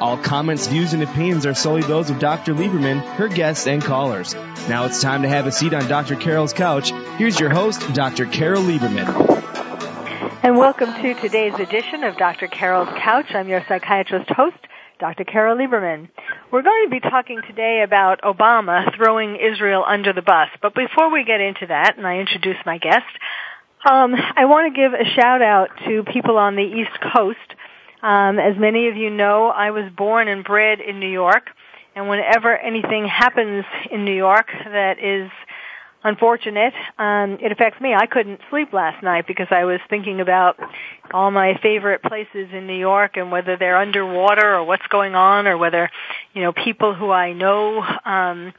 All comments, views, and opinions are solely those of Dr. Lieberman, her guests, and callers. Now it's time to have a seat on Dr. Carol's couch. Here's your host, Dr. Carol Lieberman. And welcome to today's edition of Dr. Carol's Couch. I'm your psychiatrist host, Dr. Carol Lieberman. We're going to be talking today about Obama throwing Israel under the bus. But before we get into that, and I introduce my guest, um, I want to give a shout out to people on the East Coast. Um, as many of you know, I was born and bred in New York, and whenever anything happens in New York that is unfortunate, um, it affects me. I couldn't sleep last night because I was thinking about all my favorite places in New York and whether they're underwater or what's going on or whether, you know, people who I know, um,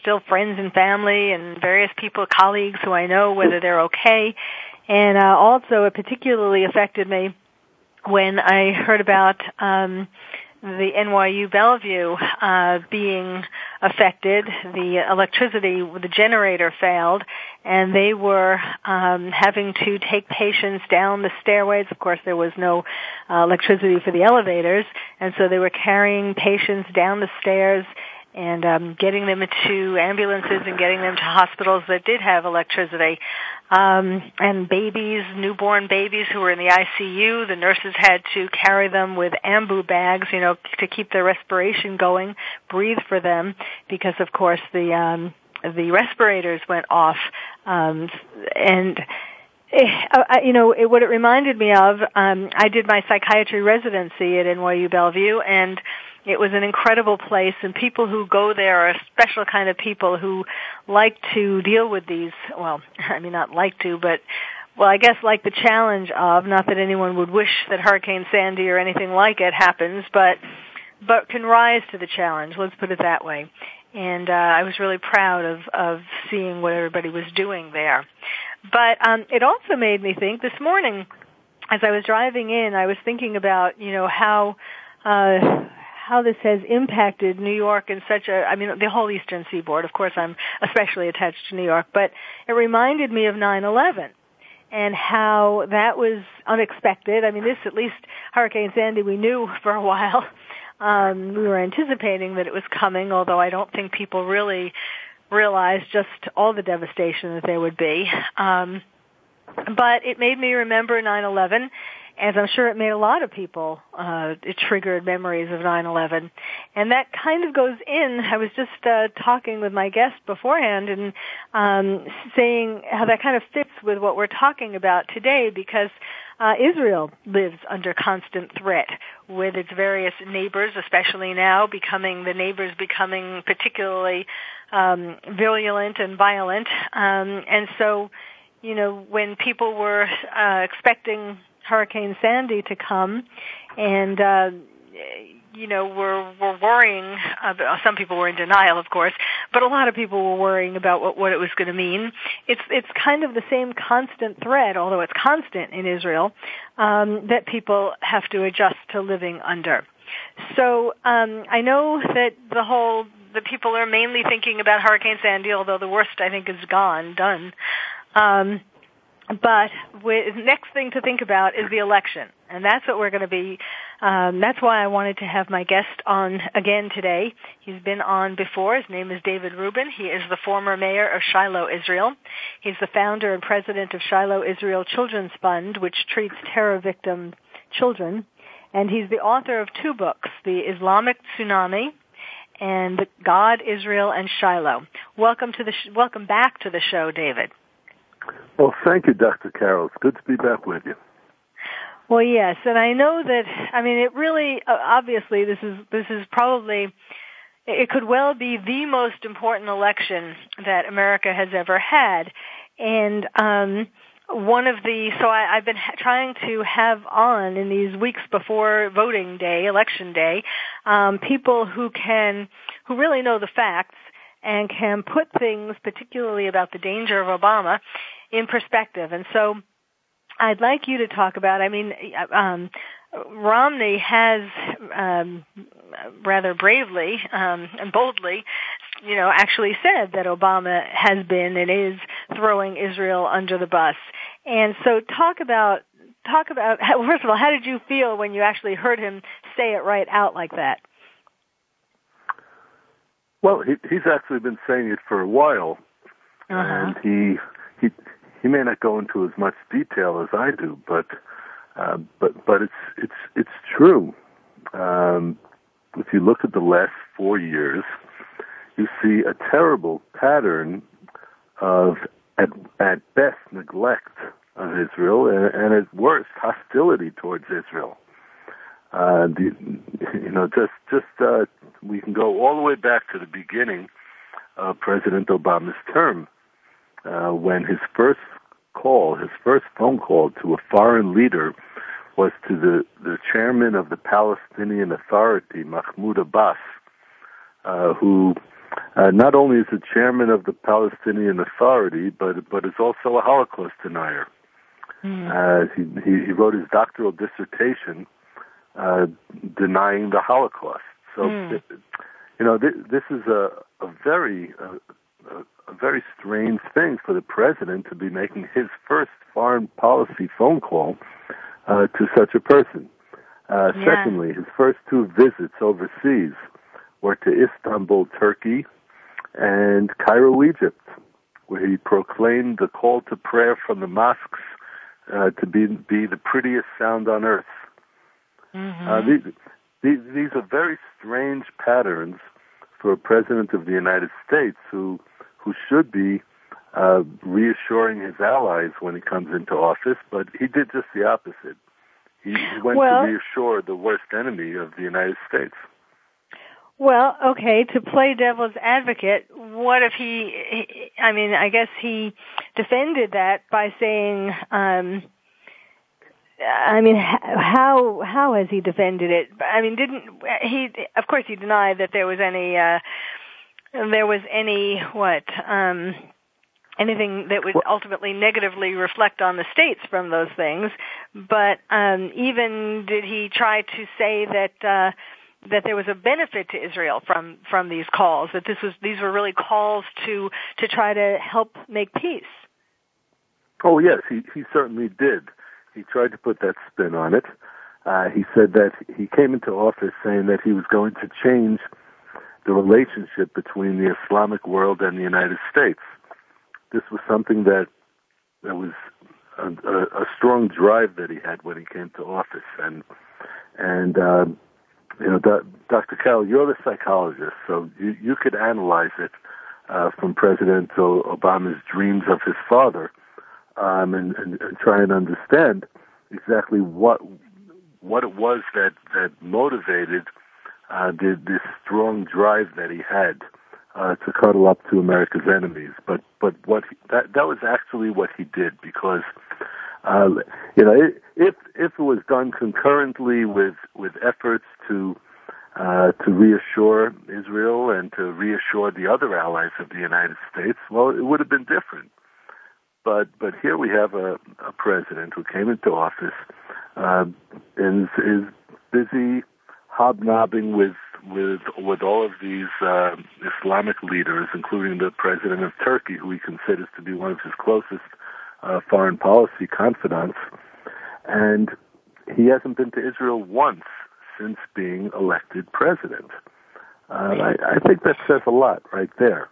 still friends and family and various people, colleagues who I know, whether they're okay. And uh, also, it particularly affected me when I heard about um, the NYU Bellevue uh, being affected. The electricity, the generator failed, and they were um, having to take patients down the stairways. Of course, there was no uh, electricity for the elevators, and so they were carrying patients down the stairs and um, getting them to ambulances and getting them to hospitals that did have electricity. Um, and babies, newborn babies who were in the ICU, the nurses had to carry them with ambu bags, you know, to keep their respiration going, breathe for them, because of course the um, the respirators went off, um, and uh, you know, what it reminded me of, um, I did my psychiatry residency at NYU Bellevue, and it was an incredible place, and people who go there are a special kind of people who like to deal with these. Well, I mean, not like to, but well, I guess like the challenge of not that anyone would wish that Hurricane Sandy or anything like it happens, but but can rise to the challenge. Let's put it that way. And uh, I was really proud of of seeing what everybody was doing there. But um, it also made me think this morning, as I was driving in, I was thinking about you know how. Uh, how this has impacted New York in such a, I mean, the whole Eastern Seaboard. Of course, I'm especially attached to New York, but it reminded me of 9/11 and how that was unexpected. I mean, this at least Hurricane Sandy we knew for a while. Um, we were anticipating that it was coming, although I don't think people really realized just all the devastation that there would be. Um, but it made me remember 9/11 as I'm sure it made a lot of people, uh, it triggered memories of 9/11, and that kind of goes in. I was just uh, talking with my guest beforehand and um, saying how that kind of fits with what we're talking about today, because uh, Israel lives under constant threat with its various neighbors, especially now becoming the neighbors becoming particularly um, virulent and violent, um, and so you know when people were uh, expecting Hurricane Sandy to come, and uh, you know we're we're worrying. About, some people were in denial, of course, but a lot of people were worrying about what what it was going to mean. It's it's kind of the same constant thread, although it's constant in Israel, um, that people have to adjust to living under. So um, I know that the whole the people are mainly thinking about Hurricane Sandy, although the worst I think is gone, done. Um, but with, next thing to think about is the election, and that's what we're going to be. Um, that's why I wanted to have my guest on again today. He's been on before. His name is David Rubin. He is the former mayor of Shiloh, Israel. He's the founder and president of Shiloh Israel Children's Fund, which treats terror victim children, and he's the author of two books: The Islamic Tsunami and God, Israel, and Shiloh. Welcome to the sh- welcome back to the show, David. Well, thank you, Dr. Carol. It's good to be back with you. Well, yes, and I know that. I mean, it really, uh, obviously, this is this is probably. It could well be the most important election that America has ever had, and um, one of the so I, I've been ha- trying to have on in these weeks before voting day, election day, um, people who can who really know the facts and can put things, particularly about the danger of Obama, in perspective. And so I'd like you to talk about, I mean, um, Romney has um, rather bravely um, and boldly, you know, actually said that Obama has been and is throwing Israel under the bus. And so, talk about talk about first of all, how did you feel when you actually heard him say it right out like that? Well, he, he's actually been saying it for a while, uh-huh. and he he he may not go into as much detail as I do, but uh, but but it's it's it's true. Um, if you look at the last four years, you see a terrible pattern of at at best neglect of Israel and, and at worst hostility towards Israel. Uh, the, you know, just just uh, we can go all the way back to the beginning of President Obama's term, uh, when his first call, his first phone call to a foreign leader was to the, the chairman of the Palestinian Authority, Mahmoud Abbas, uh, who uh, not only is the chairman of the Palestinian Authority, but but is also a Holocaust denier. Mm. Uh, he, he, wrote his doctoral dissertation uh, denying the Holocaust. So, mm. you know, th- this is a, a very uh, very strange thing for the president to be making his first foreign policy phone call uh, to such a person. Uh, yeah. Secondly, his first two visits overseas were to Istanbul, Turkey, and Cairo, Egypt, where he proclaimed the call to prayer from the mosques uh, to be be the prettiest sound on earth. Mm-hmm. Uh, these, these these are very strange patterns for a president of the United States who who should be uh, reassuring his allies when he comes into office, but he did just the opposite. He, went well, to reassure the worst enemy of the United States. Well, okay, to play devil's advocate, what if he, I mean, I guess he defended that by saying, um, I mean, how how has he defended it? I mean, didn't he? Of course, he denied that there was any uh, there was any what um, anything that would ultimately negatively reflect on the states from those things. But um, even did he try to say that uh, that there was a benefit to Israel from from these calls? That this was these were really calls to to try to help make peace. Oh yes, he he certainly did. He tried to put that spin on it. Uh, he said that he came into office saying that he was going to change the relationship between the Islamic world and the United States. This was something that that was a, a, a strong drive that he had when he came to office, and and uh, you know, Dr. Carol, you're the psychologist, so you you could analyze it uh, from President Obama's dreams of his father um, and, and, and try and understand exactly what what it was that that motivated uh, the, this strong drive that he had uh, to cuddle up to America's enemies. But but what he, that that was actually what he did because uh, you know if if it was done concurrently with with efforts to uh, to reassure Israel and to reassure the other allies of the United States, well, it would have been different. But but here we have a, a president who came into office uh, and is busy hobnobbing with with with all of these uh, Islamic leaders, including the president of Turkey, who he considers to be one of his closest uh, foreign policy confidants, and he hasn't been to Israel once since being elected president. Uh, I, I think that says a lot right there.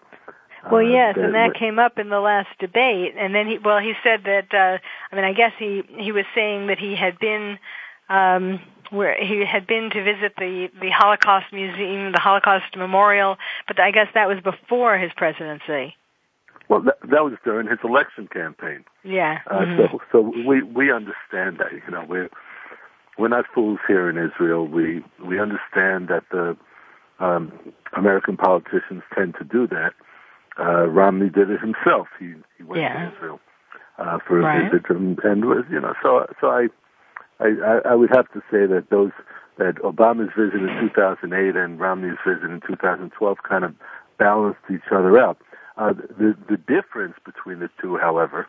Well, uh, yes, and that came up in the last debate. And then he, well, he said that. Uh, I mean, I guess he he was saying that he had been, um, where he had been to visit the the Holocaust Museum, the Holocaust Memorial, but I guess that was before his presidency. Well, that, that was during his election campaign. Yeah. Uh, mm-hmm. So, so we we understand that. You know, we're we're not fools here in Israel. We we understand that the um, American politicians tend to do that. Uh, Romney did it himself. He he went yeah. to Israel uh, for a right. visit and, and was you know so so I, I I would have to say that those that Obama's visit in 2008 and Romney's visit in 2012 kind of balanced each other out. Uh, the the difference between the two, however,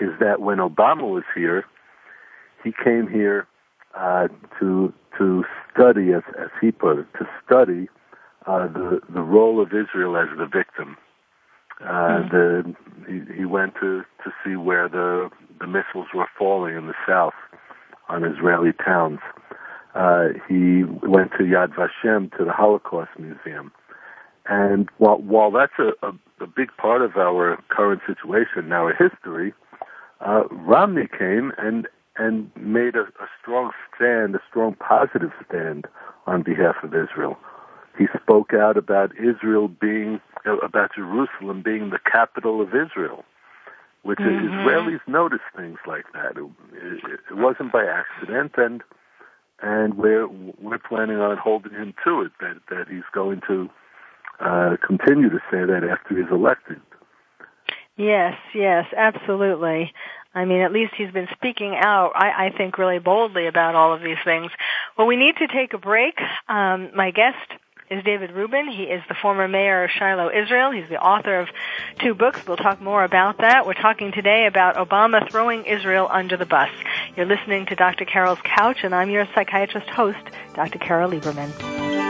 is that when Obama was here, he came here uh, to to study, as as he put it, to study uh, the the role of Israel as the victim. Uh, Mhm. the he, he went to to see where the the missiles were falling in the south on Israeli towns. Uh, he went to Yad Vashem to the Holocaust Museum, and while while that's a, a, a big part of our current situation, our history, uh, Romney came and and made a, a strong stand, a strong positive stand on behalf of Israel. He spoke out about Israel being, about Jerusalem being the capital of Israel, which Mhm. Israelis notice things like that. It, it, it wasn't by accident, and and we're we're planning on holding him to it. That that he's going to uh, continue to say that after he's elected. Yes, yes, absolutely. I mean, at least he's been speaking out, I, I think, really boldly about all of these things. Well, we need to take a break. Um, my guest is David Rubin. He is the former mayor of Shiloh, Israel. He's the author of two books. We'll talk more about that. We're talking today about Obama throwing Israel under the bus. You're listening to Dr. Carol's Couch, and I'm your psychiatrist host, Dr. Carol Lieberman.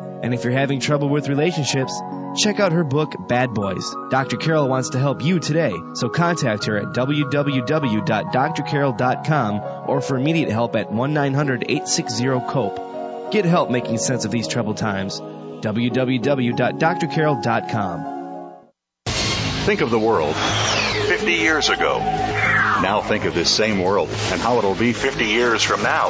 And if you're having trouble with relationships, check out her book, Bad Boys. Dr. Carol wants to help you today, so contact her at www.drcarol.com or for immediate help at 1-900-860-COPE. Get help making sense of these troubled times. www.drcarol.com. Think of the world 50 years ago. Now think of this same world and how it'll be 50 years from now.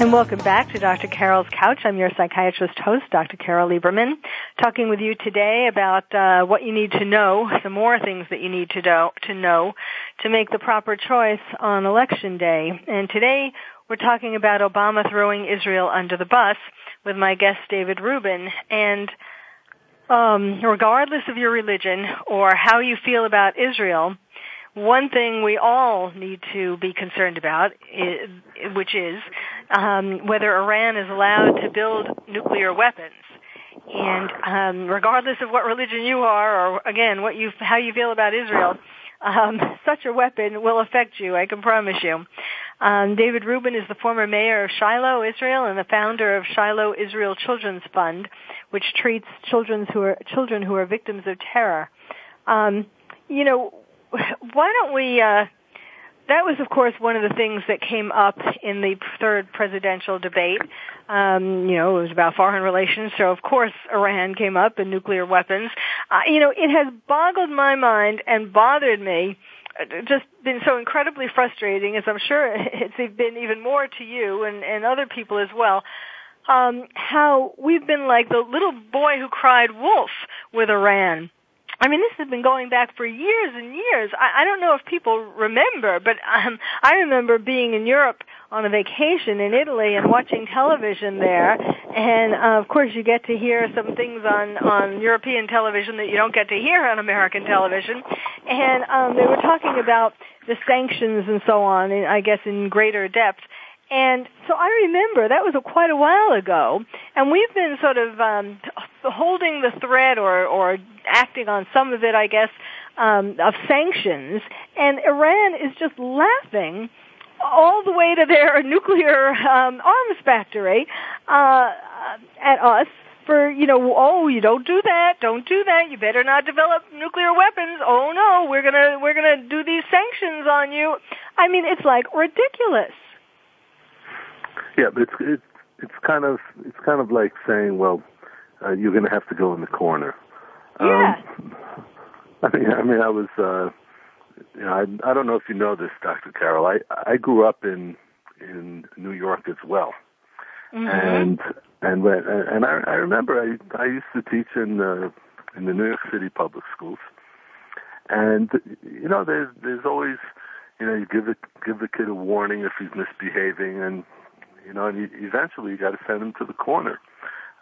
And welcome back to Dr. Carol's Couch. I'm your psychiatrist host, Dr. Carol Lieberman, talking with you today about uh, what you need to know, some more things that you need to know, to know to make the proper choice on election day. And today we're talking about Obama throwing Israel under the bus with my guest David Rubin. And um, regardless of your religion or how you feel about Israel, one thing we all need to be concerned about, is, which is um, whether Iran is allowed to build nuclear weapons. And um, regardless of what religion you are, or again, what you how you feel about Israel, um, such a weapon will affect you. I can promise you. Um, David Rubin is the former mayor of Shiloh, Israel, and the founder of Shiloh Israel Children's Fund, which treats children who are children who are victims of terror. Um, you know, why don't we uh, that was, of course, one of the things that came up in the third presidential debate. Um, you know, it was about foreign relations, so of course Iran came up and nuclear weapons. Uh, you know, it has boggled my mind and bothered me uh, just been so incredibly frustrating, as I'm sure it's been even more to you and, and other people as well. Um, how we've been like the little boy who cried wolf with Iran. I mean, this has been going back for years and years. I, I don't know if people remember, but um, I remember being in Europe on a vacation in Italy and watching television there. And uh, of course, you get to hear some things on on European television that you don't get to hear on American television. And um, they were talking about the sanctions and so on, I guess in greater depth. And so I remember that was a, quite a while ago, and we've been sort of um, holding the thread or, or acting on some of it, I guess, um, of sanctions. And Iran is just laughing all the way to their nuclear um, arms factory uh, at us for you know oh you don't do that don't do that you better not develop nuclear weapons oh no we're gonna we're gonna do these sanctions on you i mean it's like ridiculous yeah, but it's it's it's kind of it's kind of like saying, well, uh, you're going to have to go in the corner. Yeah. Um, I mean, I mean, I was, uh, you know, I I don't know if you know this, Dr. Carol. I I grew up in in New York as well, mm-hmm. and and when and I I remember I I used to teach in uh, in the New York City public schools, and you know, there's there's always you know, you give the give the kid a warning if he's misbehaving, and you know, and you, eventually you got to send him to the corner.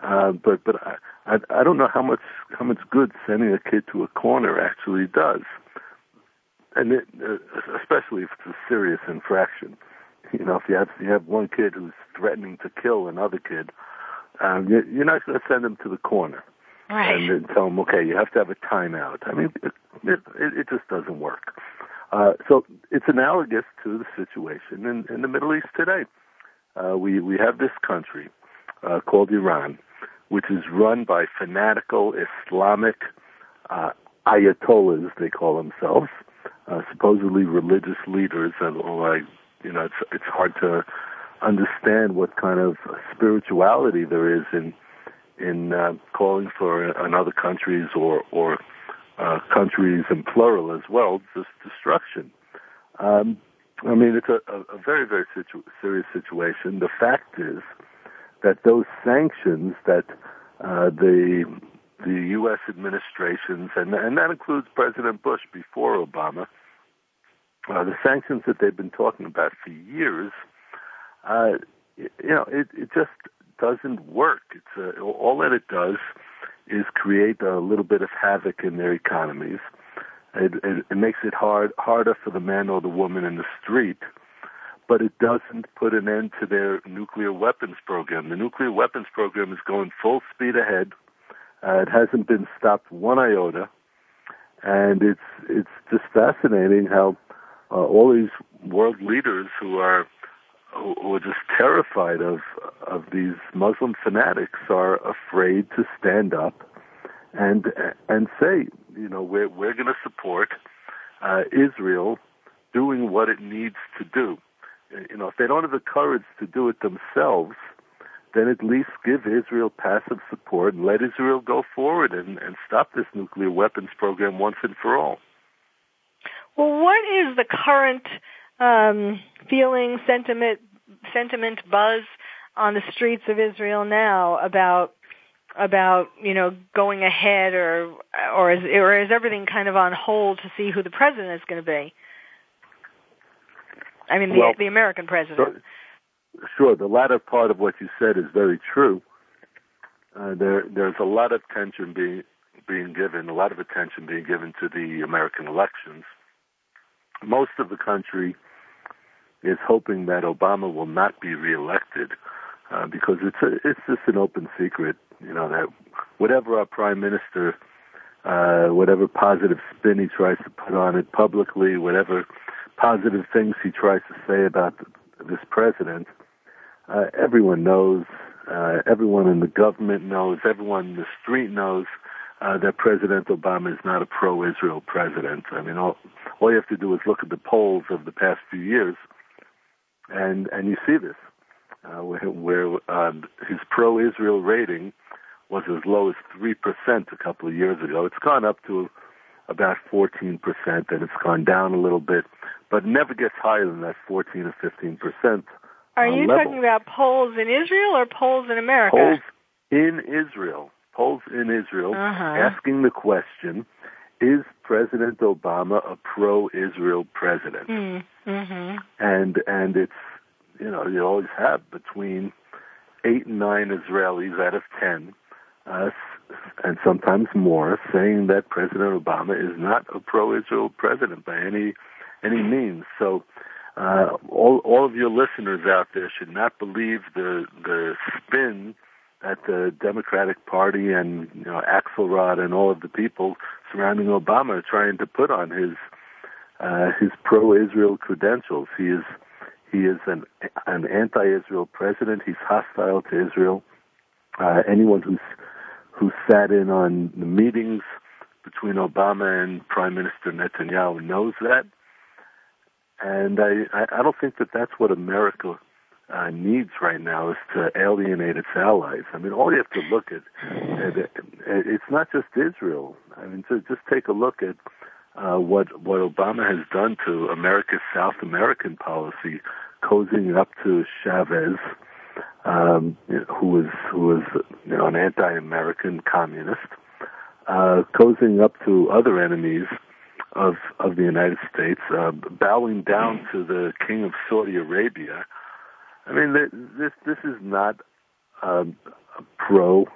Uh, but but I, I I don't know how much how much good sending a kid to a corner actually does, and it, uh, especially if it's a serious infraction. You know, if you have you have one kid who's threatening to kill another kid, um, you, you're not going to send him to the corner right. and then tell him, okay, you have to have a timeout. I mean, it it, it just doesn't work. Uh, so it's analogous to the situation in, in the Middle East today uh, we we have this country uh, called Iran, which is run by fanatical Islamic uh, ayatollahs, they call themselves, uh, supposedly religious leaders, and like you know, it's it's hard to understand what kind of spirituality there is in in uh, calling for another countries or or uh, countries in plural as well, just destruction. Um, I mean, it's a, a very, very situ- serious situation. The fact is that those sanctions that uh, the the U.S. administrations, and, and that includes President Bush before Obama, uh, the sanctions that they've been talking about for years, uh, you know, it, it just doesn't work. It's uh, all that it does is create a little bit of havoc in their economies. It, it, it makes it hard harder for the man or the woman in the street, but it doesn't put an end to their nuclear weapons program. The nuclear weapons program is going full speed ahead. Uh, it hasn't been stopped one iota, and it's it's just fascinating how uh, all these world leaders who are who are just terrified of of these Muslim fanatics are afraid to stand up and and say, you know, we're we're going to support uh, Israel doing what it needs to do. You know, if they don't have the courage to do it themselves, then at least give Israel passive support and let Israel go forward and, and stop this nuclear weapons program once and for all. Well, what is the current um, feeling, sentiment, sentiment, buzz on the streets of Israel now about about you know going ahead or or is or is everything kind of on hold to see who the president is going to be? I mean, the well, the American president. Sure, sure, the latter part of what you said is very true. Uh, there there's a lot of attention being being given, a lot of attention being given to the American elections. Most of the country is hoping that Obama will not be reelected uh, because it's a, it's just an open secret you know that whatever our prime minister, uh, whatever positive spin he tries to put on it publicly, whatever positive things he tries to say about this president, uh, everyone knows. Uh, everyone in the government knows. Everyone in the street knows uh, that President Obama is not a pro-Israel president. I mean, all, all you have to do is look at the polls of the past few years, and and you see this, uh, where, where uh, his pro-Israel rating was as low as three percent a couple of years ago. It's gone up to about 14%, and it's gone down a little bit, but never gets higher than that 14 or 15%. Are you level. talking about polls in Israel or polls in America? Polls in Israel. Polls in Israel uh-huh. asking the question, is President Obama a pro-Israel president? Mm, mm-hmm. And and it's you know you always have between eight and nine Israelis out of ten, uh, and sometimes more, saying that President Obama is not a pro-Israel president by any any means. So. Uh, all, all of your listeners out there should not believe the the spin that the Democratic Party and you know Axelrod and all of the people surrounding Obama are trying to put on his uh, his pro-Israel credentials. He is he is an an anti-Israel president. He's hostile to Israel. Uh, anyone who's who sat in on the meetings between Obama and Prime Minister Netanyahu knows that. And I, I don't think that that's what America uh, needs right now is to alienate its allies. I mean, all you have to look at, at it, it's not just Israel. I mean, to just take a look at uh, what what Obama has done to America's South American policy, cozying up to Chavez, um, who was who was you know an anti-American communist, uh, cozying up to other enemies of of the United States, uh, bowing down to the King of Saudi Arabia. I mean, this this is not um, a pro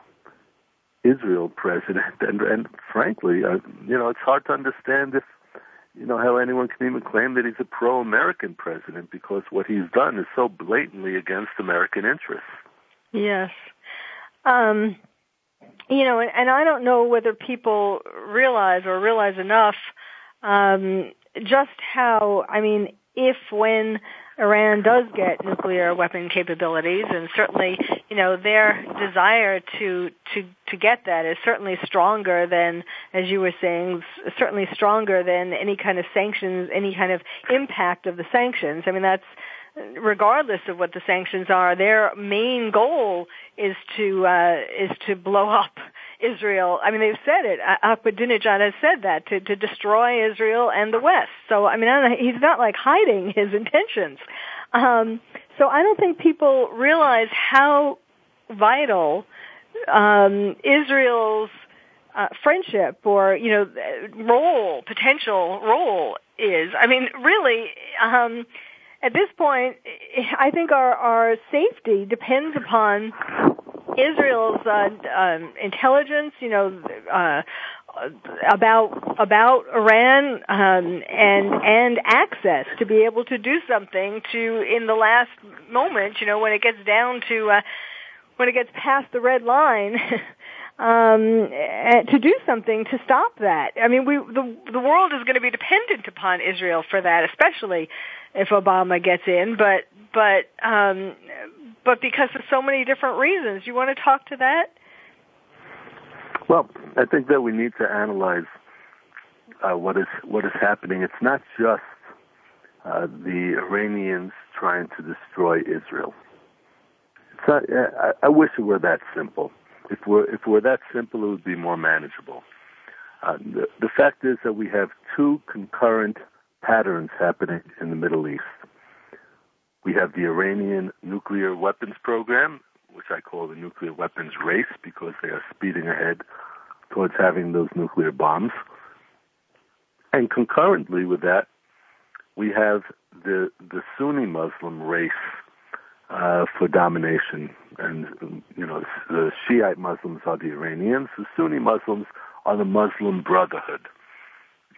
Israel president, and and frankly, uh, you know, it's hard to understand if you know how anyone can even claim that he's a pro American president because what he's done is so blatantly against American interests. Yes. Um, you know, and, and I don't know whether people realize or realize enough um, just how, I mean, if when Iran does get nuclear weapon capabilities, and certainly, you know, their desire to to to get that is certainly stronger than, as you were saying, certainly stronger than any kind of sanctions, any kind of impact of the sanctions. I mean, that's regardless of what the sanctions are, their main goal is to uh, is to blow up Israel. I mean, they've said it. Ahmadinejad has said that to to destroy Israel and the West. So I mean, I know, he's not like hiding his intentions. Um, so I don't think people realize how vital um, Israel's uh, friendship or you know role, potential role is. I mean, really. Um, at this point, I think our, our safety depends upon Israel's uh, um, intelligence, you know, uh, about about Iran um, and and access to be able to do something to in the last moment, you know, when it gets down to uh, when it gets past the red line. um, to do something to stop that. I mean, we the the world is going to be dependent upon Israel for that, especially if Obama gets in. But but um, but because of so many different reasons. You want to talk to that? Well, I think that we need to analyze uh, what is what is happening. It's not just uh, the Iranians trying to destroy Israel. It's Not, I, I wish it were that simple. If we're if we're that simple, it would be more manageable. Uh, the, the fact is that we have two concurrent patterns happening in the Middle East. We have the Iranian nuclear weapons program, which I call the nuclear weapons race because they are speeding ahead towards having those nuclear bombs. And concurrently with that, we have the the Sunni Muslim race uh, for domination, and you know the Shiite Muslims are the Iranians, the Sunni Muslims are the Muslim Brotherhood,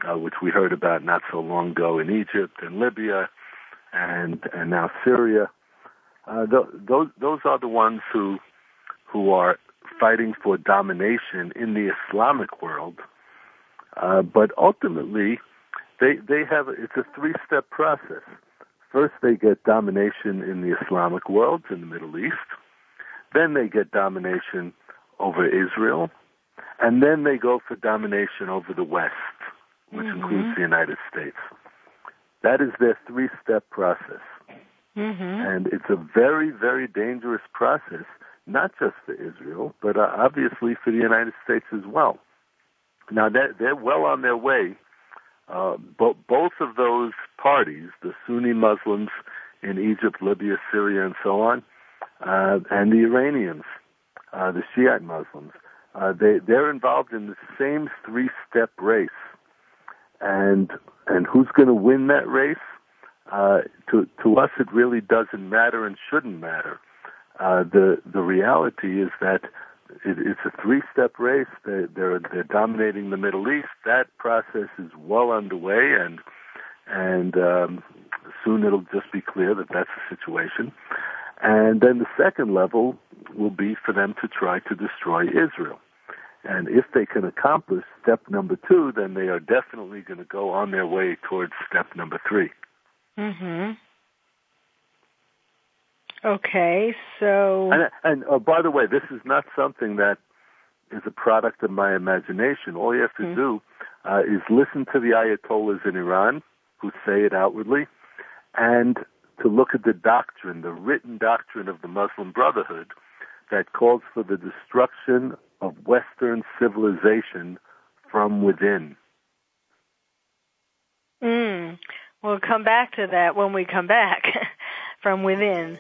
uh, which we heard about not so long ago in Egypt and Libya and and now Syria. Uh, th- those those are the ones who who are fighting for domination in the Islamic world. Uh, but ultimately, they they have it's a three step process. First, they get domination in the Islamic world in the Middle East. Then they get domination over Israel, and then they go for domination over the West, which mm-hmm. includes the United States. That is their three-step process. Mm-hmm. And it's a very, very dangerous process, not just for Israel, but uh, obviously for the United States as well. Now, they're, they're well on their way. Uh, bo- both of those parties, the Sunni Muslims in Egypt, Libya, Syria, and so on, uh, and the Iranians, uh, the Shiite Muslims, uh, they, they're involved in the same three-step race. And, and who's going to win that race? Uh, to to us, it really doesn't matter and shouldn't matter. Uh, the the reality is that it, it's a three-step race. They, they're they're dominating the Middle East. That process is well underway, and and um, soon it'll just be clear that that's the situation. And then the second level will be for them to try to destroy Israel. And if they can accomplish step number two, then they are definitely going to go on their way towards step number three. Mm-hmm. Okay, so and, and uh, by the way, this is not something that is a product of my imagination. All you have to mm-hmm. do uh, is listen to the Ayatollahs in Iran who say it outwardly, and to look at the doctrine, the written doctrine of the Muslim Brotherhood that calls for the destruction of Western civilization from within. Mm. We'll come back to that when we come back from within.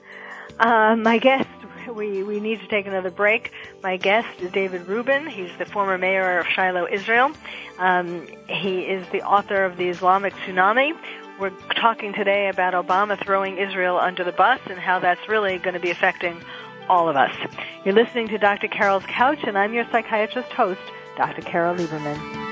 Uh, my guest, we, we need to take another break. My guest is David Rubin. He's the former mayor of Shiloh, Israel. Um, he is the author of The Islamic Tsunami. We're talking today about Obama throwing Israel under the bus and how that's really going to be affecting all of us. You're listening to Dr. Carol's Couch, and I'm your psychiatrist host, Dr. Carol Lieberman.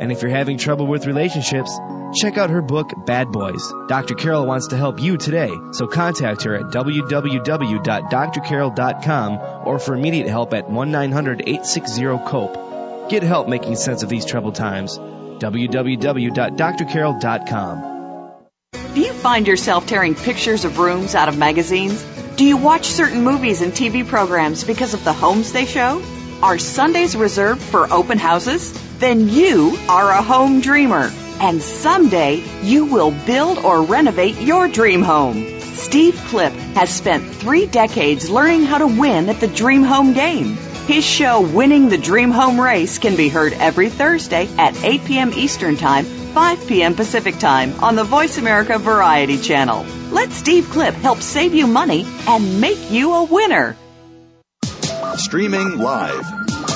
And if you're having trouble with relationships, Check out her book, Bad Boys. Dr. Carol wants to help you today, so contact her at www.drcarol.com or for immediate help at 1-900-860-COPE. Get help making sense of these troubled times. www.drcarol.com. Do you find yourself tearing pictures of rooms out of magazines? Do you watch certain movies and TV programs because of the homes they show? Are Sundays reserved for open houses? Then you are a home dreamer and someday you will build or renovate your dream home. Steve Clip has spent three decades learning how to win at the dream home game. His show, Winning the Dream Home Race, can be heard every Thursday at 8 p.m. Eastern Time, 5 p.m. Pacific Time on the Voice America Variety Channel. Let Steve Clip help save you money and make you a winner. Streaming live,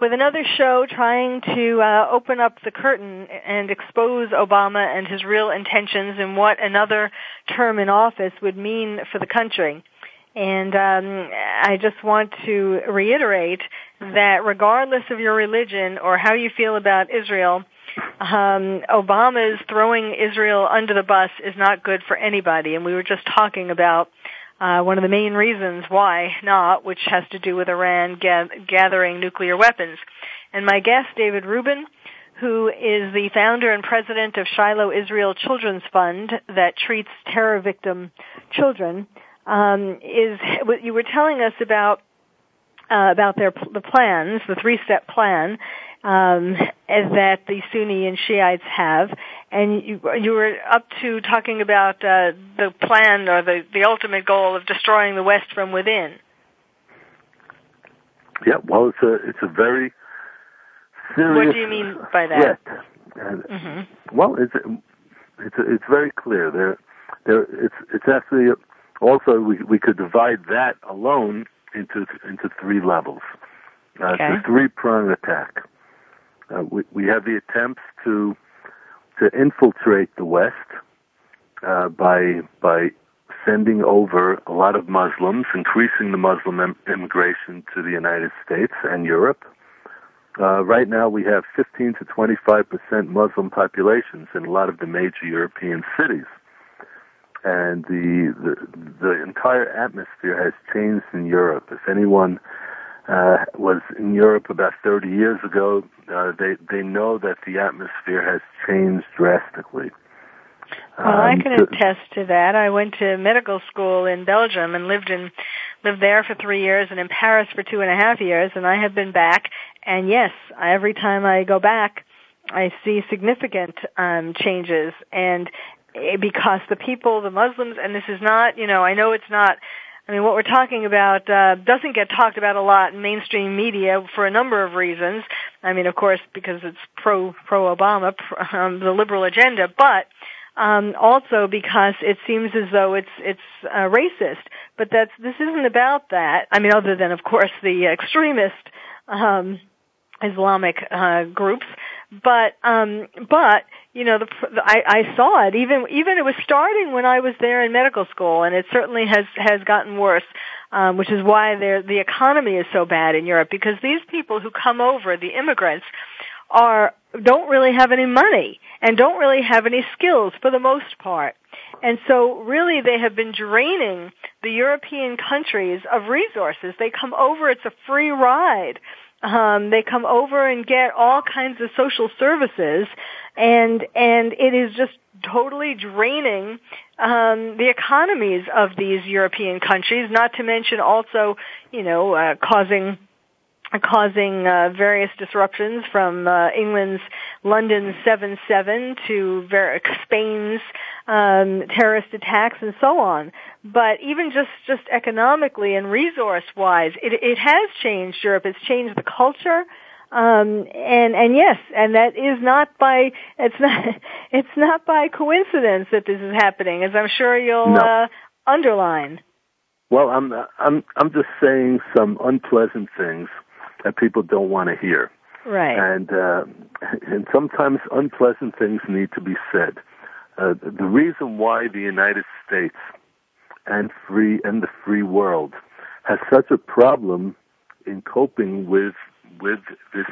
with another show trying to uh, open up the curtain and expose Obama and his real intentions and what another term in office would mean for the country. And um, I just want to reiterate that regardless of your religion or how you feel about Israel, um, Obama's throwing Israel under the bus is not good for anybody. And we were just talking about uh, one of the main reasons why not, which has to do with Iran ga- gathering nuclear weapons. And my guest, David Rubin, who is the founder and president of Shiloh Israel Children's Fund that treats terror victim children, um, is you were telling us about uh, about their the plans, the three-step plan um, that the Sunni and Shiites have, and you, you were up to talking about uh, the plan or the the ultimate goal of destroying the West from within. Yeah, well, it's a it's a very serious. What do you mean by that? And, mm-hmm. Well, it's it's it's very clear. There, there. It's it's actually also we we could divide that alone into into three levels. Uh, okay. It's a three prong attack. Uh, we we have the attempts to to infiltrate the West uh, by by sending over a lot of Muslims, increasing the Muslim em- immigration to the United States and Europe. Uh, right now, we have 15 to 25 percent Muslim populations in a lot of the major European cities, and the the, the entire atmosphere has changed in Europe. If anyone uh, was in Europe about 30 years ago, uh, they they know that the atmosphere has changed drastically. Well, um, I can attest to that. I went to medical school in Belgium and lived in lived there for three years and in Paris for two and a half years, and I have been back. And yes, every time I go back, I see significant um, changes, and eh, because the people, the Muslims, and this is not, you know, I know it's not. I mean, what we're talking about uh, doesn't get talked about a lot in mainstream media for a number of reasons. I mean, of course, because it's pro pro Obama, um, the liberal agenda, but um, also because it seems as though it's it's uh, racist. But that's this isn't about that. I mean, other than of course the extremist um, Islamic uh, groups. But um, but you know, the, the, I, I saw it. Even even it was starting when I was there in medical school, and it certainly has has gotten worse. Um, which is why the economy is so bad in Europe because these people who come over, the immigrants, are don't really have any money and don't really have any skills for the most part. And so really they have been draining the European countries of resources. They come over, it's a free ride. Um, they come over and get all kinds of social services and and it is just totally draining um, the economies of these European countries. Not to mention also, you know, uh, causing causing uh, various disruptions from uh, England's London 7-7 to ver- Spain's um, terrorist attacks and so on. But even just, just economically and resource-wise, it, it has changed Europe. It's changed the culture. Um, and and yes, and that is not by it's not it's not by coincidence that this is happening, as I'm sure you'll no. uh, underline. Well, I'm I'm I'm just saying some unpleasant things that people don't want to hear. Right. And uh, and sometimes unpleasant things need to be said. Uh, the reason why the United States and free and the free world has such a problem in coping with with this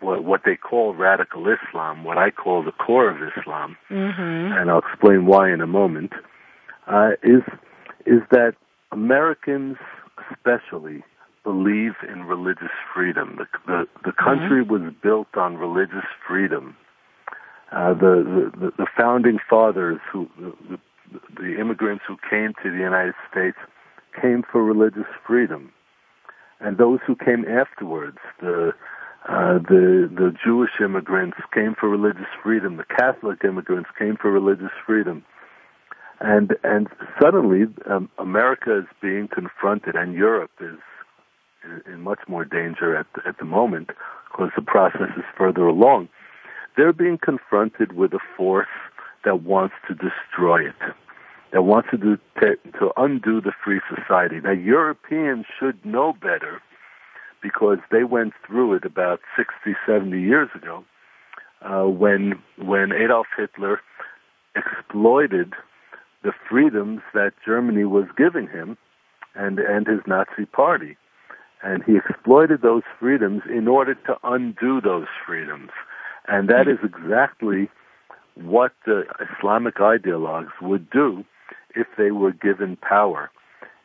what, what they call radical Islam, what I call the core of Islam, mm-hmm. and I'll explain why in a moment, uh, is is that Americans especially believe in religious freedom. The the, the country mm-hmm. was built on religious freedom. Uh, the, the the founding fathers, who the, the immigrants who came to the United States, came for religious freedom, and those who came afterwards, the uh, the the Jewish immigrants came for religious freedom. The Catholic immigrants came for religious freedom, and and suddenly um, America is being confronted, and Europe is in much more danger at the, at the moment because the process is further along. They're being confronted with a force that wants to destroy it, that wants to do, to, to undo the free society. Now, Europeans should know better because they went through it about 60, 70 years ago uh, when when Adolf Hitler exploited the freedoms that Germany was giving him and and his Nazi party and he exploited those freedoms in order to undo those freedoms. And that is exactly what the Islamic ideologues would do if they were given power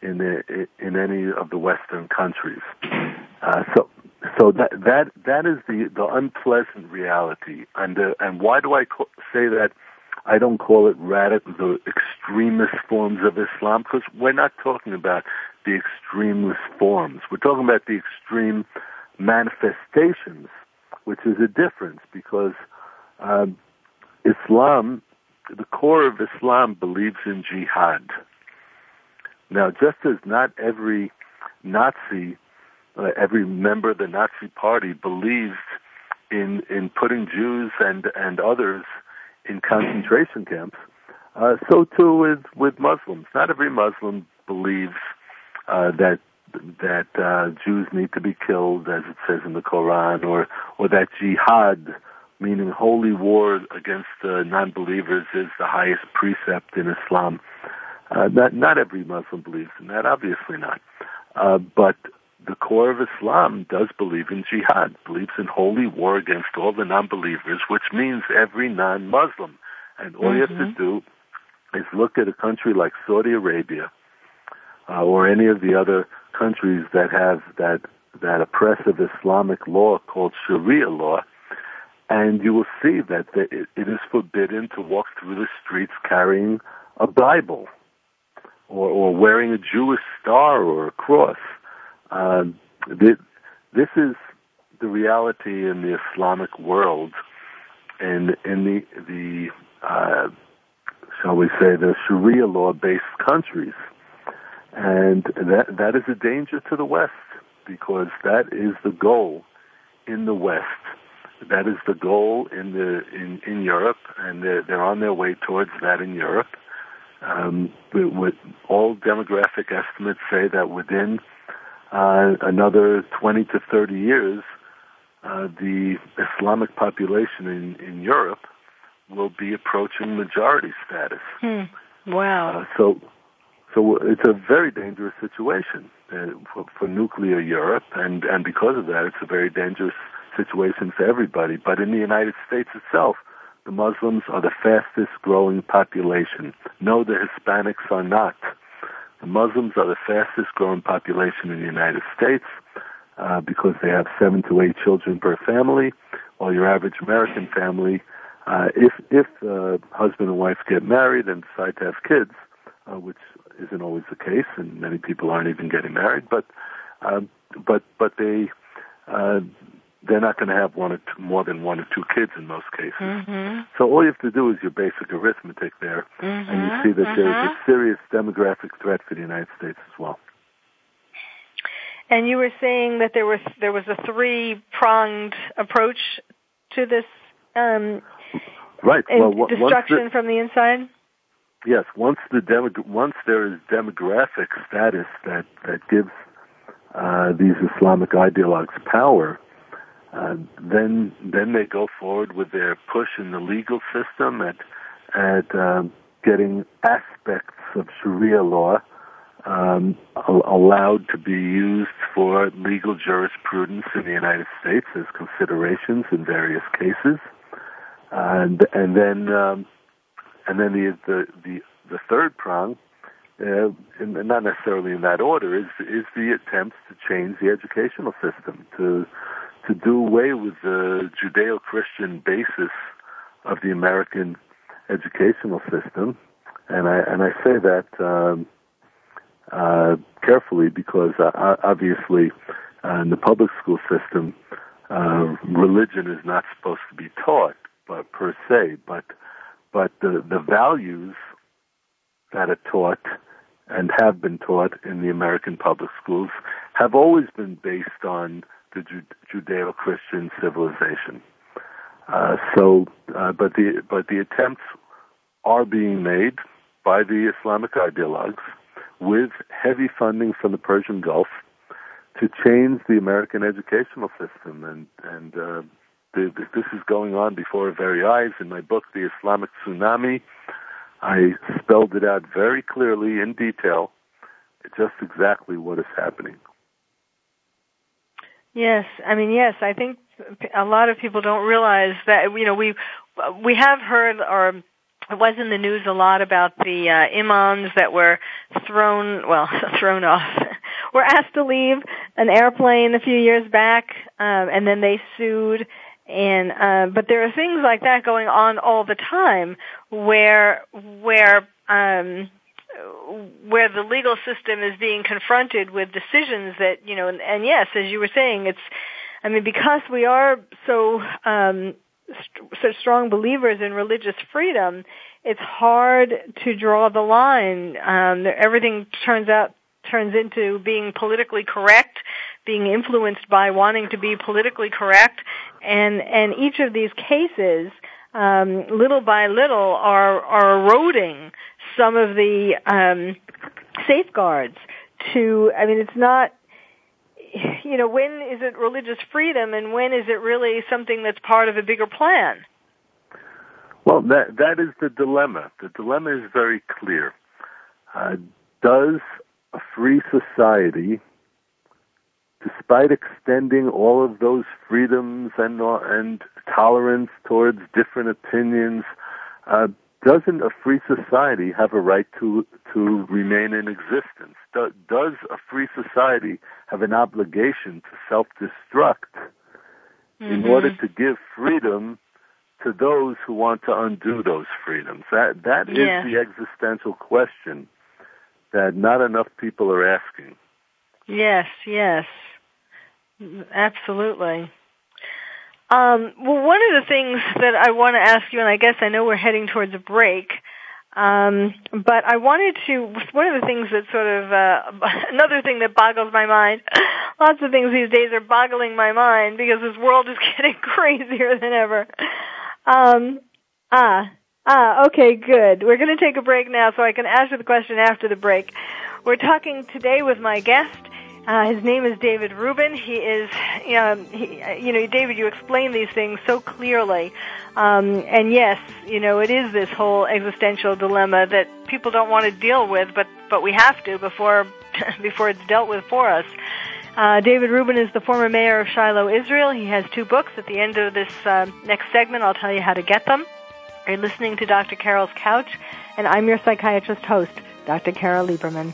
in the, in any of the Western countries. Uh, so so that that that is the the unpleasant reality, and uh, and why do I co- say that? I don't call it radical, the extremist forms of Islam, because we're not talking about the extremist forms. We're talking about the extreme manifestations, which is a difference because um, Islam, the core of Islam believes in jihad. Now, just as not every Nazi, uh, every member of the Nazi party believes in in putting Jews and and others in concentration camps, uh, so too with with Muslims. Not every Muslim believes uh, that that uh, Jews need to be killed, as it says in the Quran, or or that jihad, meaning holy war against uh, non-believers, is the highest precept in Islam. Uh, not not every Muslim believes in that, obviously not, uh, but the core of Islam does believe in jihad, believes in holy war against all the non-believers, which means every non-Muslim. And all mm-hmm. you have to mm-hmm. do is look at a country like Saudi Arabia, uh, or any of the other countries that have that that oppressive Islamic law called Sharia law, and you will see that it is forbidden to walk through the streets carrying a Bible or, or wearing a Jewish star or a cross. Um, this, this is the reality in the Islamic world, and in the the uh, shall we say the Sharia law-based countries. And that, that is a danger to the West because that is the goal in the West. That is the goal in the in, in Europe, and they're, they're on their way towards that in Europe. Um, with all demographic estimates say that within uh, another 20 to 30 years, uh, the Islamic population in, in Europe will be approaching majority status. Hmm. Wow. Uh, so so it's a very dangerous situation uh, for, for nuclear Europe, and, and because of that, it's a very dangerous situation for everybody. But in the United States itself, the Muslims are the fastest growing population. No, the Hispanics are not. The Muslims are the fastest growing population in the United States uh, because they have seven to eight children per family, while your average American family, uh, if if uh, husband and wife get married and decide to have kids, uh, which isn't always the case, and many people aren't even getting married. But um, but but they uh, they're not going to have one or two, more than one or two kids in most cases. Mm-hmm. So all you have to do is your basic arithmetic there, mm-hmm. and you see that mm-hmm. there's a serious demographic threat for the United States as well. And you were saying that there was there was a three pronged approach to this um, right well, destruction the, from the inside yes, once the demo, once there is demographic status that that gives uh, these Islamic ideologues power, uh, then then they go forward with their push in the legal system at at um, getting aspects of Sharia law um, allowed to be used for legal jurisprudence in the United States as considerations in various cases, and and then. Um, and then the the the, the third prong, uh, and not necessarily in that order, is is the attempts to change the educational system to to do away with the Judeo-Christian basis of the American educational system, and I and I say that um, uh, carefully because uh, obviously uh, in the public school system, uh, religion is not supposed to be taught, but per se, but but the, the values that are taught and have been taught in the American public schools have always been based on the Judeo-Christian civilization. Uh, so, uh, but the but the attempts are being made by the Islamic ideologues with heavy funding from the Persian Gulf to change the American educational system, and and uh, the, this is going on before our very eyes. In my book, The Islamic Tsunami, I spelled it out very clearly in detail, just exactly what is happening. Yes, I mean, yes, I think a lot of people don't realize that, you know, we, we have heard or it was in the news a lot about the uh, imams that were thrown, well, thrown off, were asked to leave an airplane a few years back, um, and then they sued. And uh, but there are things like that going on all the time, where where um, where the legal system is being confronted with decisions that you know, and, and yes, as you were saying, it's I mean because we are so um, st- such strong believers in religious freedom, it's hard to draw the line. Um, everything turns out turns into being politically correct, being influenced by wanting to be politically correct, and and each of these cases, um, little by little, are are eroding some of the um, safeguards. To I mean, it's not you know, when is it religious freedom and when is it really something that's part of a bigger plan? Well, that that is the dilemma. The dilemma is very clear. Uh, does a free society, despite extending all of those freedoms and and tolerance towards different opinions, uh, doesn't a free society have a right to to remain in existence? Do, does a free society have an obligation to self-destruct mm-hmm. in order to give freedom to those who want to undo those freedoms. That that yeah. is the existential question that not enough people are asking. Yes, yes, absolutely. Um, well, one of the things that I want to ask you, and I guess I know we're heading towards a break, um, but I wanted to. One of the things that sort of uh, another thing that boggles my mind. Lots of things these days are boggling my mind because this world is getting crazier than ever. Um, ah, ah, okay, good. We're going to take a break now so I can answer the question after the break. We're talking today with my guest. Uh, his name is David Rubin. He is, um, he, you know, David, you explain these things so clearly. Um, and yes, you know, it is this whole existential dilemma that people don't want to deal with, but, but we have to before, before it's dealt with for us. Uh, David Rubin is the former mayor of Shiloh, Israel. He has two books. At the end of this uh, next segment, I'll tell you how to get them. You're listening to Dr. Carol's Couch, and I'm your psychiatrist host, Dr. Carol Lieberman.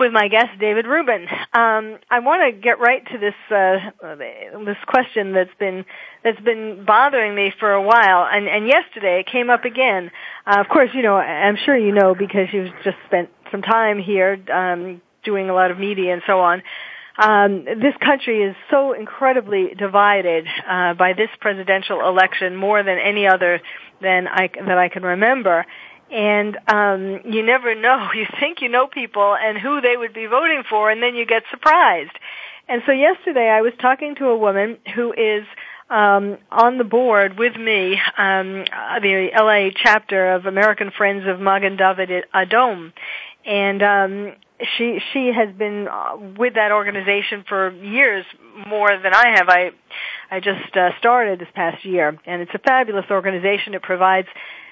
with my guest David Rubin. Um, I want to get right to this uh, this question that's been that's been bothering me for a while, and, and yesterday it came up again. Uh, of course, you know I'm sure you know because you've just spent some time here um, doing a lot of media and so on. Um, this country is so incredibly divided uh, by this presidential election more than any other than I, that I can remember and um you never know you think you know people and who they would be voting for and then you get surprised and so yesterday i was talking to a woman who is um on the board with me um the la chapter of american friends of magen david adom and um, she she has been uh, with that organization for years more than I have. I I just uh, started this past year, and it's a fabulous organization. It provides,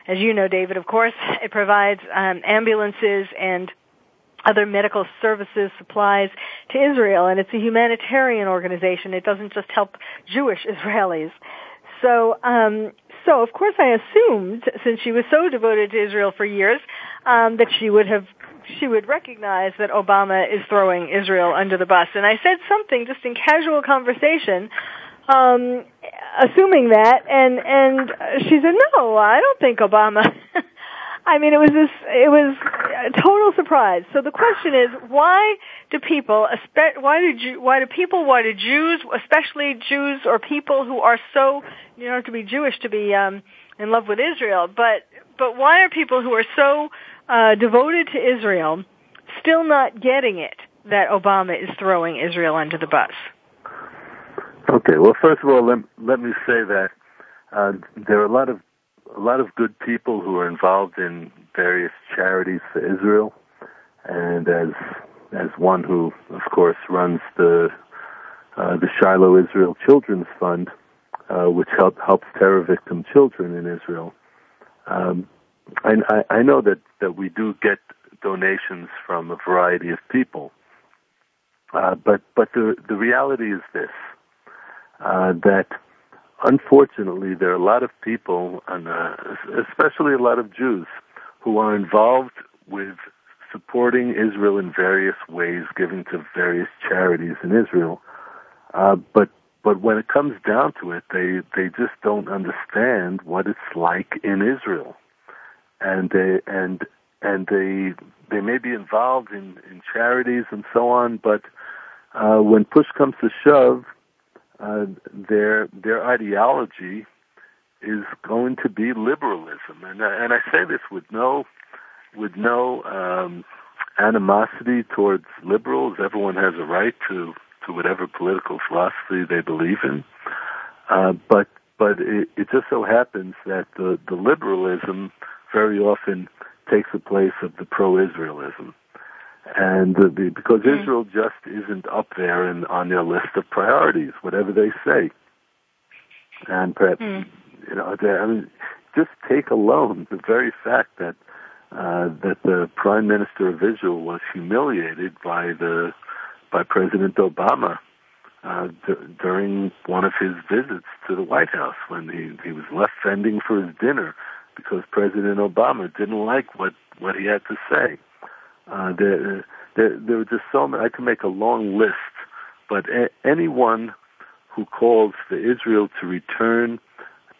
as you know, David, of course, it provides um, ambulances and other medical services, supplies to Israel, and it's a humanitarian organization. It doesn't just help Jewish Israelis. So, um, so of course, I assumed since she was so devoted to Israel for years um, that she would have she would recognize that Obama is throwing Israel under the bus. And I said something just in casual conversation, um, assuming that, and and she said, "No, I don't think Obama." I mean, it was this, it was a total surprise. So the question is, why do people, why do why do people, why do Jews, especially Jews or people who are so, you have to be Jewish to be um, in love with Israel, but but why are people who are so uh, devoted to Israel still not getting it that Obama is throwing Israel under the bus? Okay. Well, first of all, let let me say that uh, there are a lot of a lot of good people who are involved in various charities for Israel, and as as one who, of course, runs the uh, the Shiloh Israel Children's Fund, uh, which help, helps terror victim children in Israel. Um, I, I, know that that we do get donations from a variety of people, uh, but but the the reality is this: uh, that unfortunately, there are a lot of people, and uh, especially a lot of Jews, who are involved with supporting Israel in various ways, giving to various charities in Israel. Uh, but but when it comes down to it, they they just don't understand what it's like in Israel, and they and and they they may be involved in in charities and so on, but uh, when push comes to shove, uh, their their ideology is going to be liberalism, and and I say this with no with no um, animosity towards liberals. Everyone has a right to to whatever political philosophy they believe in, uh, but but it, it just so happens that the the liberalism very often takes the place of the pro-Israelism and uh, the, because mm. Israel just isn't up there in, on their list of priorities, whatever they say. And perhaps, mm. you know, I mean, just take alone the very fact that uh, that the Prime Minister of Israel was humiliated by the by President Obama uh, d- during one of his visits to the White House when he he was left fending for his dinner because President Obama didn't like what what he had to say. Uh, there, there, there are just so many. I can make a long list, but a- anyone who calls for Israel to return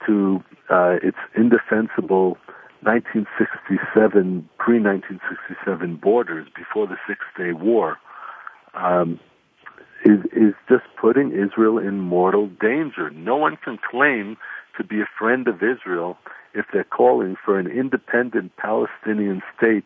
to uh, its indefensible 1967, pre-1967 borders before the Six Day War, um, is is just putting Israel in mortal danger. No one can claim to be a friend of Israel if they're calling for an independent Palestinian state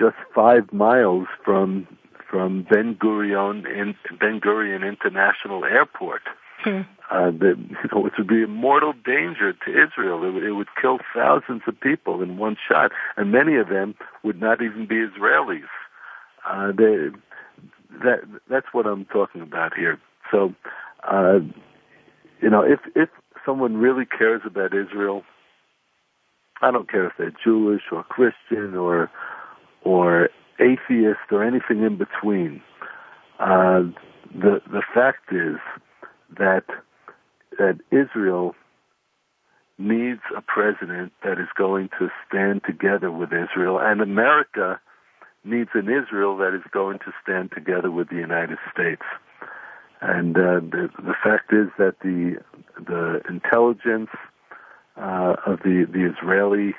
just five miles from from Ben Gurion in Ben Gurion International Airport. Hmm. Uh, that you know, it would be a mortal danger to Israel. It, it would kill thousands of people in one shot, and many of them would not even be Israelis. Uh, they, that that's what I'm talking about here. So, uh, you know, if if someone really cares about Israel, I don't care if they're Jewish or Christian or or atheist or anything in between. Uh, the the fact is that that Israel needs a president that is going to stand together with Israel, and America needs an Israel that is going to stand together with the United States. And uh, the, the fact is that the the intelligence uh, of the the Israeli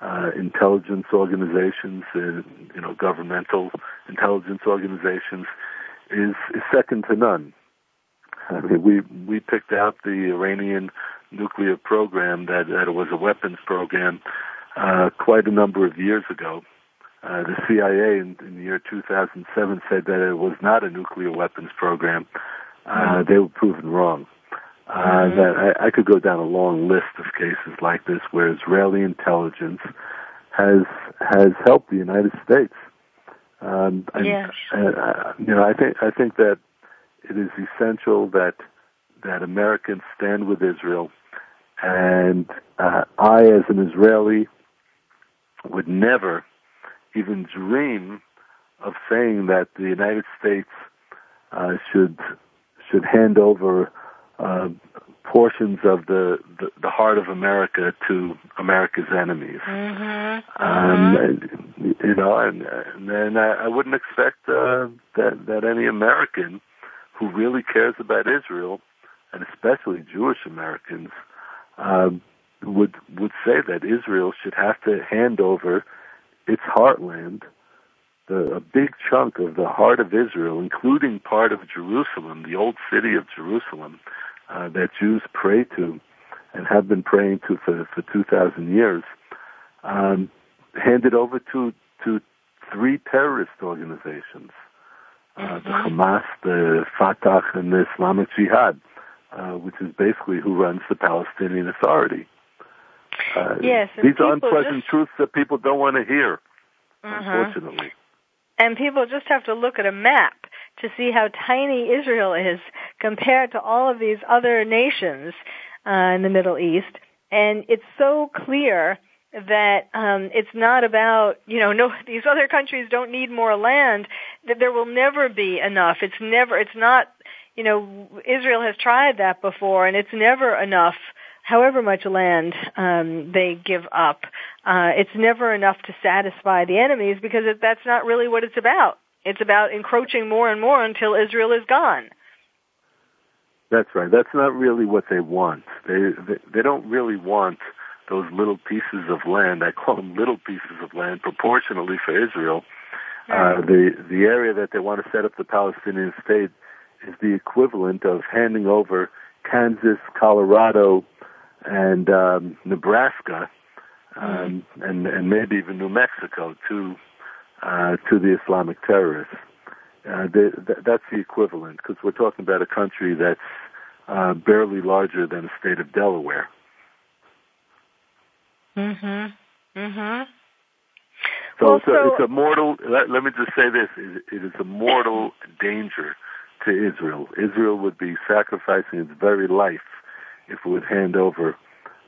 uh, intelligence organizations, uh, you know, governmental intelligence organizations, is, is second to none. I mean, we we picked out the Iranian nuclear program that that was a weapons program uh, quite a number of years ago. Uh, the CIA in, in the year 2007 said that it was not a nuclear weapons program. Uh. They were proven wrong. Uh, mm-hmm. that I, I could go down a long list of cases like this where Israeli intelligence has has helped the United States Um, and, yes. Uh, you know, I think I think that it is essential that that Americans stand with Israel, and uh, I, as an Israeli, would never even dream of saying that the United States uh, should should hand over uh, portions of the, the, the heart of America to America's enemies. Mm-hmm. Um, and, you know, and, and then I, I wouldn't expect uh, that that any American who really cares about Israel, and especially Jewish Americans, uh, would would say that Israel should have to hand over its heartland, the, a big chunk of the heart of Israel, including part of Jerusalem, the old city of Jerusalem, uh, that Jews pray to and have been praying to for, for 2,000 years, um, handed over to, to three terrorist organizations, uh, the Hamas, the Fatah, and the Islamic Jihad, uh, which is basically who runs the Palestinian Authority. Uh, yes, these are unpleasant just- truths that people don't want to hear, Mhm. unfortunately. And people just have to look at a map to see how tiny Israel is compared to all of these other nations uh, in the Middle East. And it's so clear that um, it's not about you know no these other countries don't need more land that there will never be enough. It's never it's not you know Israel has tried that before and it's never enough however much land um, they give up. Uh, it's never enough to satisfy the enemies because that's not really what it's about it's about encroaching more and more until Israel is gone That's right. That's not really what they want. They they, they don't really want those little pieces of land. I call them little pieces of land proportionally for Israel. Uh, the the area that they want to set up the Palestinian state is the equivalent of handing over Kansas, Colorado, and um, Nebraska, um, and and maybe even New Mexico to uh, to the Islamic terrorists. Uh, they, th- that's the equivalent because we're talking about a country that's uh, barely larger than the state of Delaware. mhm mhm So, Well, it's, a, so- it's a mortal. Let, let me just say this: it, it is a mortal danger to Israel. Israel would be sacrificing its very life if it would hand over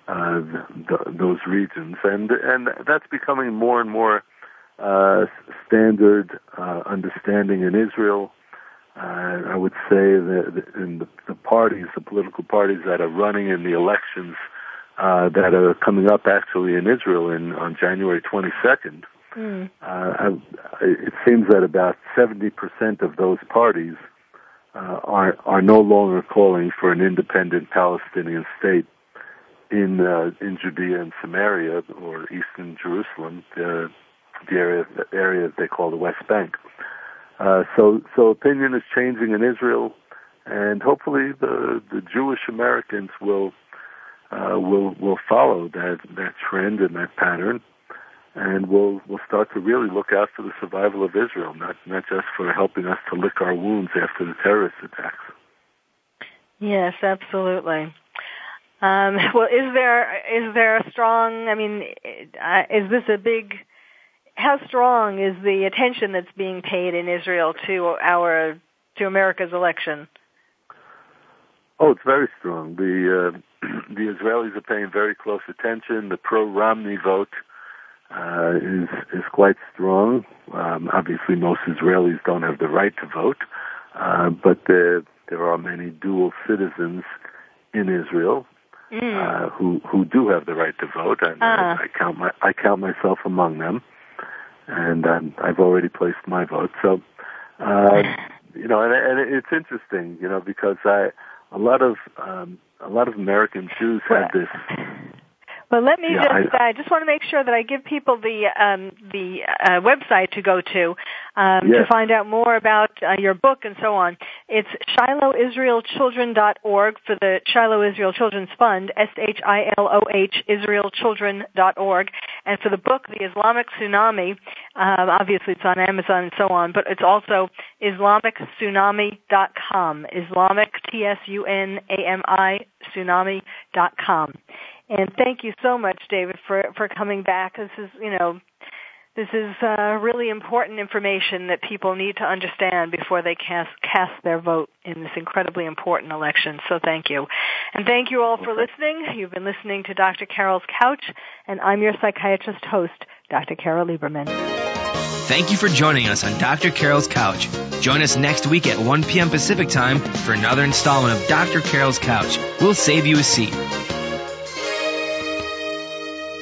uh, the, the, those regions, and and that's becoming more and more uh, standard uh, understanding in Israel. Uh, I would say that in the, the parties, the political parties that are running in the elections uh, that are coming up actually in Israel in on January 22nd, mm. uh, I- it seems that about 70% of those parties uh, are are no longer calling for an independent Palestinian state in uh, in Judea and Samaria or eastern Jerusalem, the the area the area they call the West Bank. Uh, so so opinion is changing in Israel, and hopefully the the Jewish Americans will uh, will will follow that that trend and that pattern, and we'll we'll start to really look out for the survival of Israel, not not just for helping us to lick our wounds after the terrorist attacks. Yes, absolutely. Um, well, is there is there a strong? I mean, uh, is this a big? How strong is the attention that's being paid in Israel to our to America's election? Oh, it's very strong. The uh, the Israelis are paying very close attention. The pro Romney vote uh, is is quite strong. Um, obviously, most Israelis don't have the right to vote, uh, but there there are many dual citizens in Israel uh, who who do have the right to vote, and Ah. I, I count my I count myself among them, and um, I've already placed my vote. So, uh, you know, and, and it's interesting, you know, because I a lot of um, a lot of American Jews have this. Well, let me Yeah, just. I- I just want to make sure that I give people the um, the uh, website to go to um, to find out more about uh, your book and so on. It's ShilohIsraelChildren.org for the Shiloh Israel Children's Fund, S H I L O H IsraelChildren.org, and for the book, The Islamic Tsunami. Um, obviously, it's on Amazon and so on, but it's also IslamicTsunami.com. Islamic T S U N A M I Tsunami.com. And thank you so much, David, for for coming back. This is, you know, This is uh, really important information that people need to understand before they cast, cast their vote in this incredibly important election. So thank you. And thank you all for listening. You've been listening to Dr. Carol's Couch, and I'm your psychiatrist host, Dr. Carol Lieberman. Thank you for joining us on Dr. Carol's Couch. Join us next week at 1 p.m. Pacific Time for another installment of Dr. Carol's Couch. We'll save you a seat.